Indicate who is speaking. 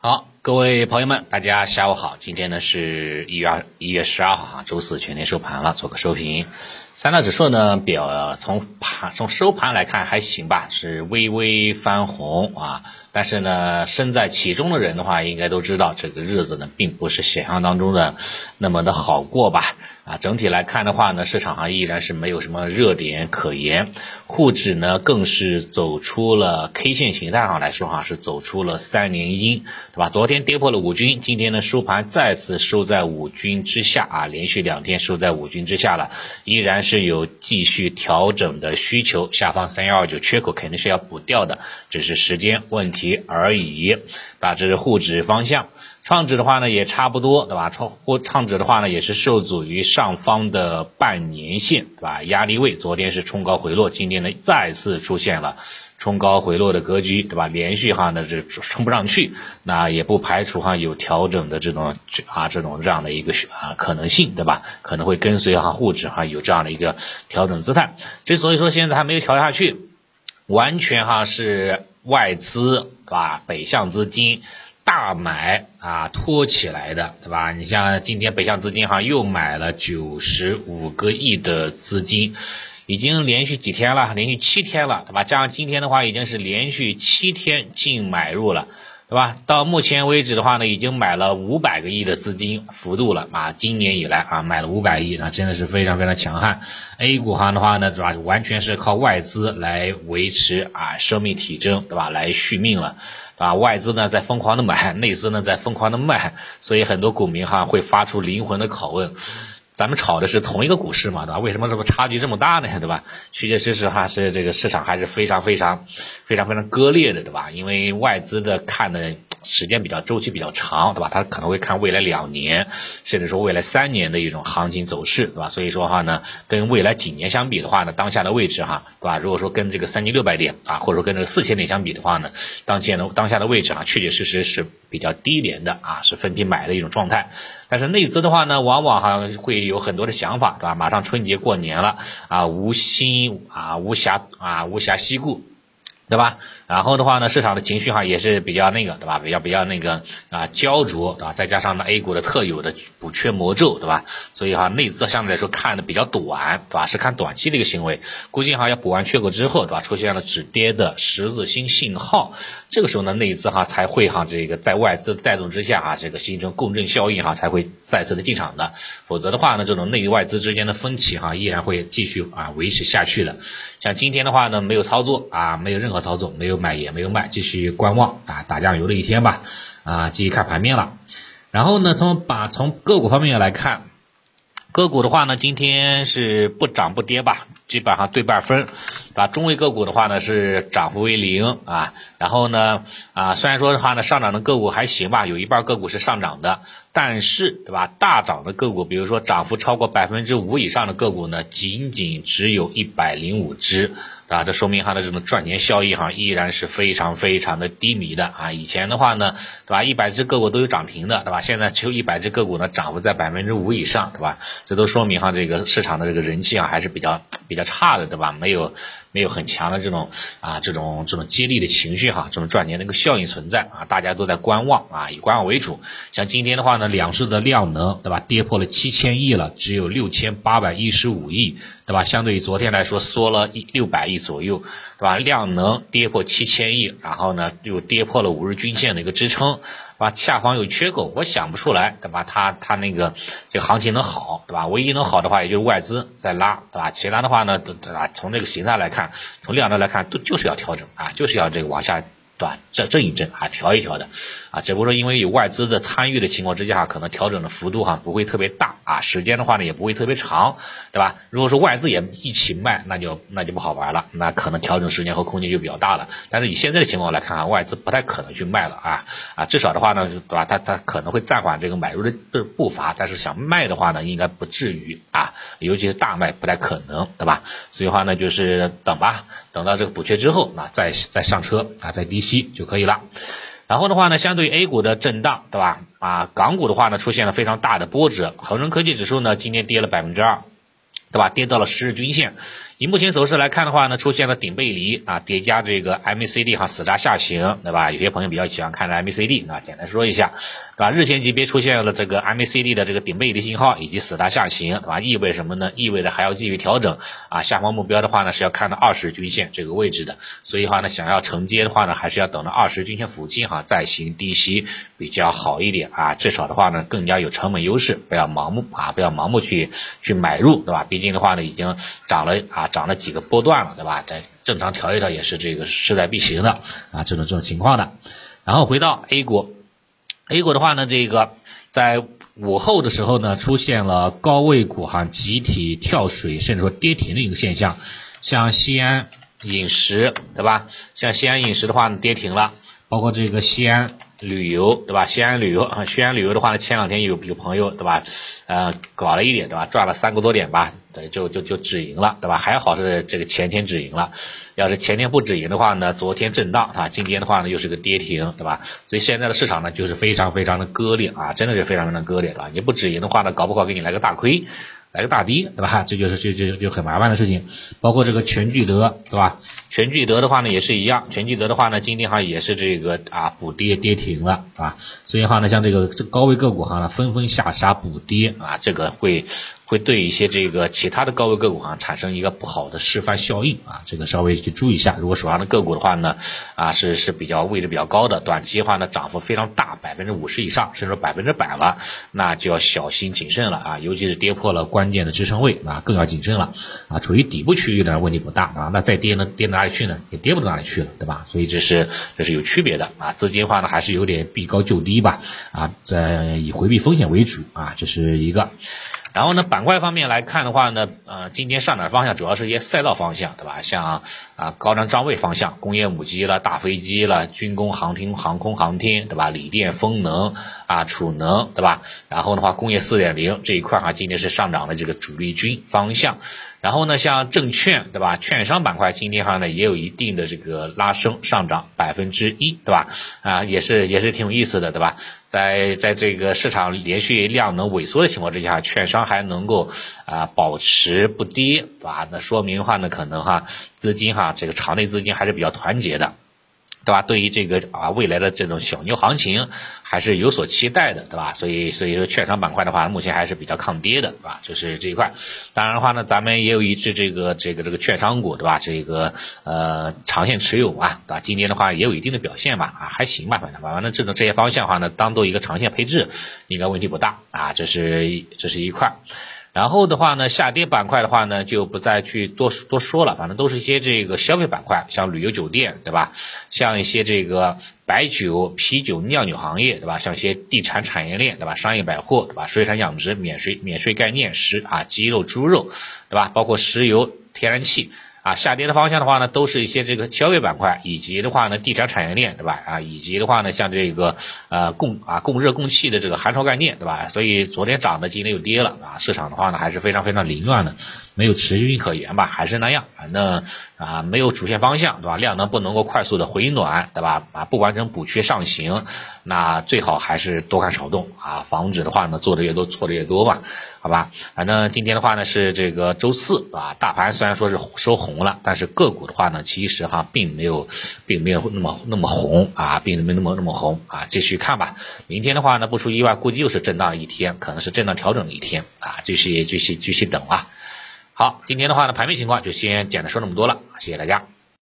Speaker 1: 好，各位朋友们，大家下午好。今天呢是一月二一月十二号啊，周四全天收盘了，做个收评。三大指数呢表从盘从收盘来看还行吧，是微微翻红啊。但是呢，身在其中的人的话，应该都知道这个日子呢并不是想象当中的那么的好过吧。啊，整体来看的话呢，市场上依然是没有什么热点可言，沪指呢更是走出了 K 线形态上来说哈，是走出了三连阴，对吧？昨天跌破了五均，今天呢收盘再次收在五均之下啊，连续两天收在五均之下了，依然是有继续调整的需求，下方三幺二九缺口肯定是要补掉的，只是时间问题而已。啊，这是沪指方向。创指的话呢，也差不多，对吧？创或创指的话呢，也是受阻于上方的半年线，对吧？压力位，昨天是冲高回落，今天呢再次出现了冲高回落的格局，对吧？连续哈呢是冲不上去，那也不排除哈有调整的这种啊这种这样的一个啊可能性，对吧？可能会跟随哈沪指哈有这样的一个调整姿态。之所以说现在还没有调下去，完全哈是外资，对吧？北向资金。大买啊托起来的，对吧？你像今天北向资金哈又买了九十五个亿的资金，已经连续几天了，连续七天了，对吧？加上今天的话，已经是连续七天净买入了，对吧？到目前为止的话呢，已经买了五百个亿的资金幅度了啊！今年以来啊，买了五百亿，那真的是非常非常强悍。A 股行的话呢，对吧？完全是靠外资来维持啊生命体征，对吧？来续命了。啊，外资呢在疯狂的买，内资呢在疯狂的卖，所以很多股民哈会发出灵魂的拷问。咱们炒的是同一个股市嘛，对吧？为什么这么差距这么大呢？对吧？确确实实哈是这个市场还是非常非常非常非常割裂的，对吧？因为外资的看的时间比较周期比较长，对吧？他可能会看未来两年，甚至说未来三年的一种行情走势，对吧？所以说哈呢，跟未来几年相比的话呢，当下的位置哈，对吧？如果说跟这个三千六百点啊，或者说跟这个四千点相比的话呢，当前的当下的位置啊，确确实实是比较低廉的啊，是分批买的一种状态。但是内资的话呢，往往哈会有很多的想法，对吧？马上春节过年了啊，无心啊，无暇啊，无暇西顾。对吧？然后的话呢，市场的情绪哈也是比较那个，对吧？比较比较那个啊焦灼，对吧？再加上呢 A 股的特有的补缺魔咒，对吧？所以哈内资相对来说看的比较短，对吧？是看短期的一个行为，估计哈要补完缺口之后，对吧？出现了止跌的十字星信号，这个时候呢内资哈才会哈这个在外资带动之下哈这个形成共振效应哈才会再次的进场的，否则的话呢这种内外资之间的分歧哈依然会继续啊维持下去的。像今天的话呢没有操作啊没有任何。操作没有买也没有卖，继续观望啊，打酱油的一天吧啊，继续看盘面了。然后呢，从把从个股方面来看，个股的话呢，今天是不涨不跌吧，基本上对半分。把，中位个股的话呢是涨幅为零啊，然后呢啊，虽然说的话呢上涨的个股还行吧，有一半个股是上涨的，但是对吧，大涨的个股，比如说涨幅超过百分之五以上的个股呢，仅仅只有一百零五只。啊，这说明它的这种赚钱效益哈依然是非常非常的低迷的啊。以前的话呢，对吧，一百只个股都有涨停的，对吧？现在只有一百只个股呢涨幅在百分之五以上，对吧？这都说明哈这个市场的这个人气啊还是比较比较差的，对吧？没有。没有很强的这种啊，这种这种激励的情绪哈，这种赚钱的一个效应存在啊，大家都在观望啊，以观望为主。像今天的话呢，两市的量能对吧，跌破了七千亿了，只有六千八百一十五亿对吧？相对于昨天来说，缩了一六百亿左右对吧？量能跌破七千亿，然后呢又跌破了五日均线的一个支撑。对吧？下方有缺口，我想不出来，对吧？它它那个这个行情能好，对吧？唯一能好的话，也就是外资在拉，对吧？其他的话呢，对吧？从这个形态来看，从量能来看，都就是要调整啊，就是要这个往下。对吧？震震一震啊，调一调的啊，只不过说因为有外资的参与的情况之下，可能调整的幅度哈不会特别大啊，时间的话呢也不会特别长，对吧？如果说外资也一起卖，那就那就不好玩了，那可能调整时间和空间就比较大了。但是以现在的情况来看啊，外资不太可能去卖了啊啊，至少的话呢，对吧？他他可能会暂缓这个买入的步伐，但是想卖的话呢，应该不至于啊，尤其是大卖不太可能，对吧？所以话呢，就是等吧。等到这个补缺之后，那再再上车啊，再低吸就可以了。然后的话呢，相对于 A 股的震荡，对吧？啊，港股的话呢，出现了非常大的波折。恒生科技指数呢，今天跌了百分之二，对吧？跌到了十日均线，以目前走势来看的话呢，出现了顶背离啊，叠加这个 MACD 哈死叉下行，对吧？有些朋友比较喜欢看的 MACD 啊，简单说一下，对吧？日线级别出现了这个 MACD 的这个顶背离信号以及死叉下行，对吧？意味什么呢？意味着还要继续调整啊，下方目标的话呢是要看到二十均线这个位置的，所以话呢，想要承接的话呢，还是要等到二十均线附近哈再行低吸比较好一点啊，至少的话呢更加有成本优势，不要盲目啊，不要盲目去去买入，对吧？毕竟的话呢已经涨了啊。涨了几个波段了，对吧？在正常调一调也是这个势在必行的啊，这种这种情况的。然后回到 A 股，A 股的话呢，这个在午后的时候呢，出现了高位股哈集体跳水，甚至说跌停的一个现象。像西安饮食，对吧？像西安饮食的话呢，跌停了，包括这个西安。旅游对吧？西安旅游啊，西安旅游的话呢，前两天有有朋友对吧？呃，搞了一点对吧？赚了三个多点吧，对，就就就止盈了对吧？还好是这个前天止盈了，要是前天不止盈的话呢，昨天震荡啊，今天的话呢又是个跌停对吧？所以现在的市场呢就是非常非常的割裂啊，真的是非常非常割裂对吧？你不止盈的话呢，搞不好给你来个大亏。来个大跌，对吧？这就是就就就很麻烦的事情。包括这个全聚德，对吧？全聚德的话呢也是一样，全聚德的话呢今天哈也是这个啊补跌跌停了啊。所以的话呢像这个这高位个股哈呢纷纷下杀补跌啊，这个会会对一些这个其他的高位个股啊产生一个不好的示范效应啊，这个稍微去注意一下。如果手上的个股的话呢啊是是比较位置比较高的，短期的话呢涨幅非常大，百分之五十以上，甚至说百分之百了，那就要小心谨慎了啊，尤其是跌破了。关键的支撑位啊，更要谨慎了啊，处于底部区域呢问题不大啊，那再跌呢，跌到哪里去呢？也跌不到哪里去了，对吧？所以这是这是有区别的啊，资金的话呢还是有点避高就低吧啊，在以回避风险为主啊，这是一个。然后呢，板块方面来看的话呢，呃，今天上涨方向主要是一些赛道方向，对吧？像啊高端装备方向，工业母机了、大飞机了、军工航天、航空航天，对吧？锂电、风能啊、储能，对吧？然后的话，工业四点零这一块哈，今天是上涨的这个主力军方向。然后呢，像证券，对吧？券商板块今天哈呢也有一定的这个拉升，上涨百分之一，对吧？啊，也是也是挺有意思的，对吧？在在这个市场连续量能萎缩的情况之下，券商还能够啊保持不跌，对吧？那说明的话呢，可能哈资金哈这个场内资金还是比较团结的。对吧？对于这个啊未来的这种小牛行情还是有所期待的，对吧？所以所以说券商板块的话，目前还是比较抗跌的，对吧？就是这一块。当然的话呢，咱们也有一只这个这个这个券商股，对吧？这个呃长线持有啊，对吧？今天的话也有一定的表现吧，啊还行吧，反正反正这种这些方向的话呢，当做一个长线配置，应该问题不大啊。这是这是一块。然后的话呢，下跌板块的话呢，就不再去多多说了，反正都是一些这个消费板块，像旅游酒店，对吧？像一些这个白酒、啤酒、酿酒行业，对吧？像一些地产产业链，对吧？商业百货，对吧？水产养殖、免税免税概念、食啊鸡肉、猪肉，对吧？包括石油、天然气。啊，下跌的方向的话呢，都是一些这个消费板块，以及的话呢，地产产业链，对吧？啊，以及的话呢，像这个呃供啊供热供气的这个寒潮概念，对吧？所以昨天涨的，今天又跌了啊，市场的话呢，还是非常非常凌乱的，没有持续性可言吧？还是那样，反正啊没有主线方向，对吧？量能不能够快速的回暖，对吧？啊，不完成补缺上行，那最好还是多看少动啊，防止的话呢，做的越多错的越多吧。好吧，反正今天的话呢是这个周四啊，大盘虽然说是收红了，但是个股的话呢，其实哈并没有，并没有那么那么红啊，并没那么那么红啊，继续看吧。明天的话呢，不出意外，估计又是震荡一天，可能是震荡调整一天啊，继续继续继续等啊。好，今天的话呢，盘面情况就先简单说那么多了，谢谢大家。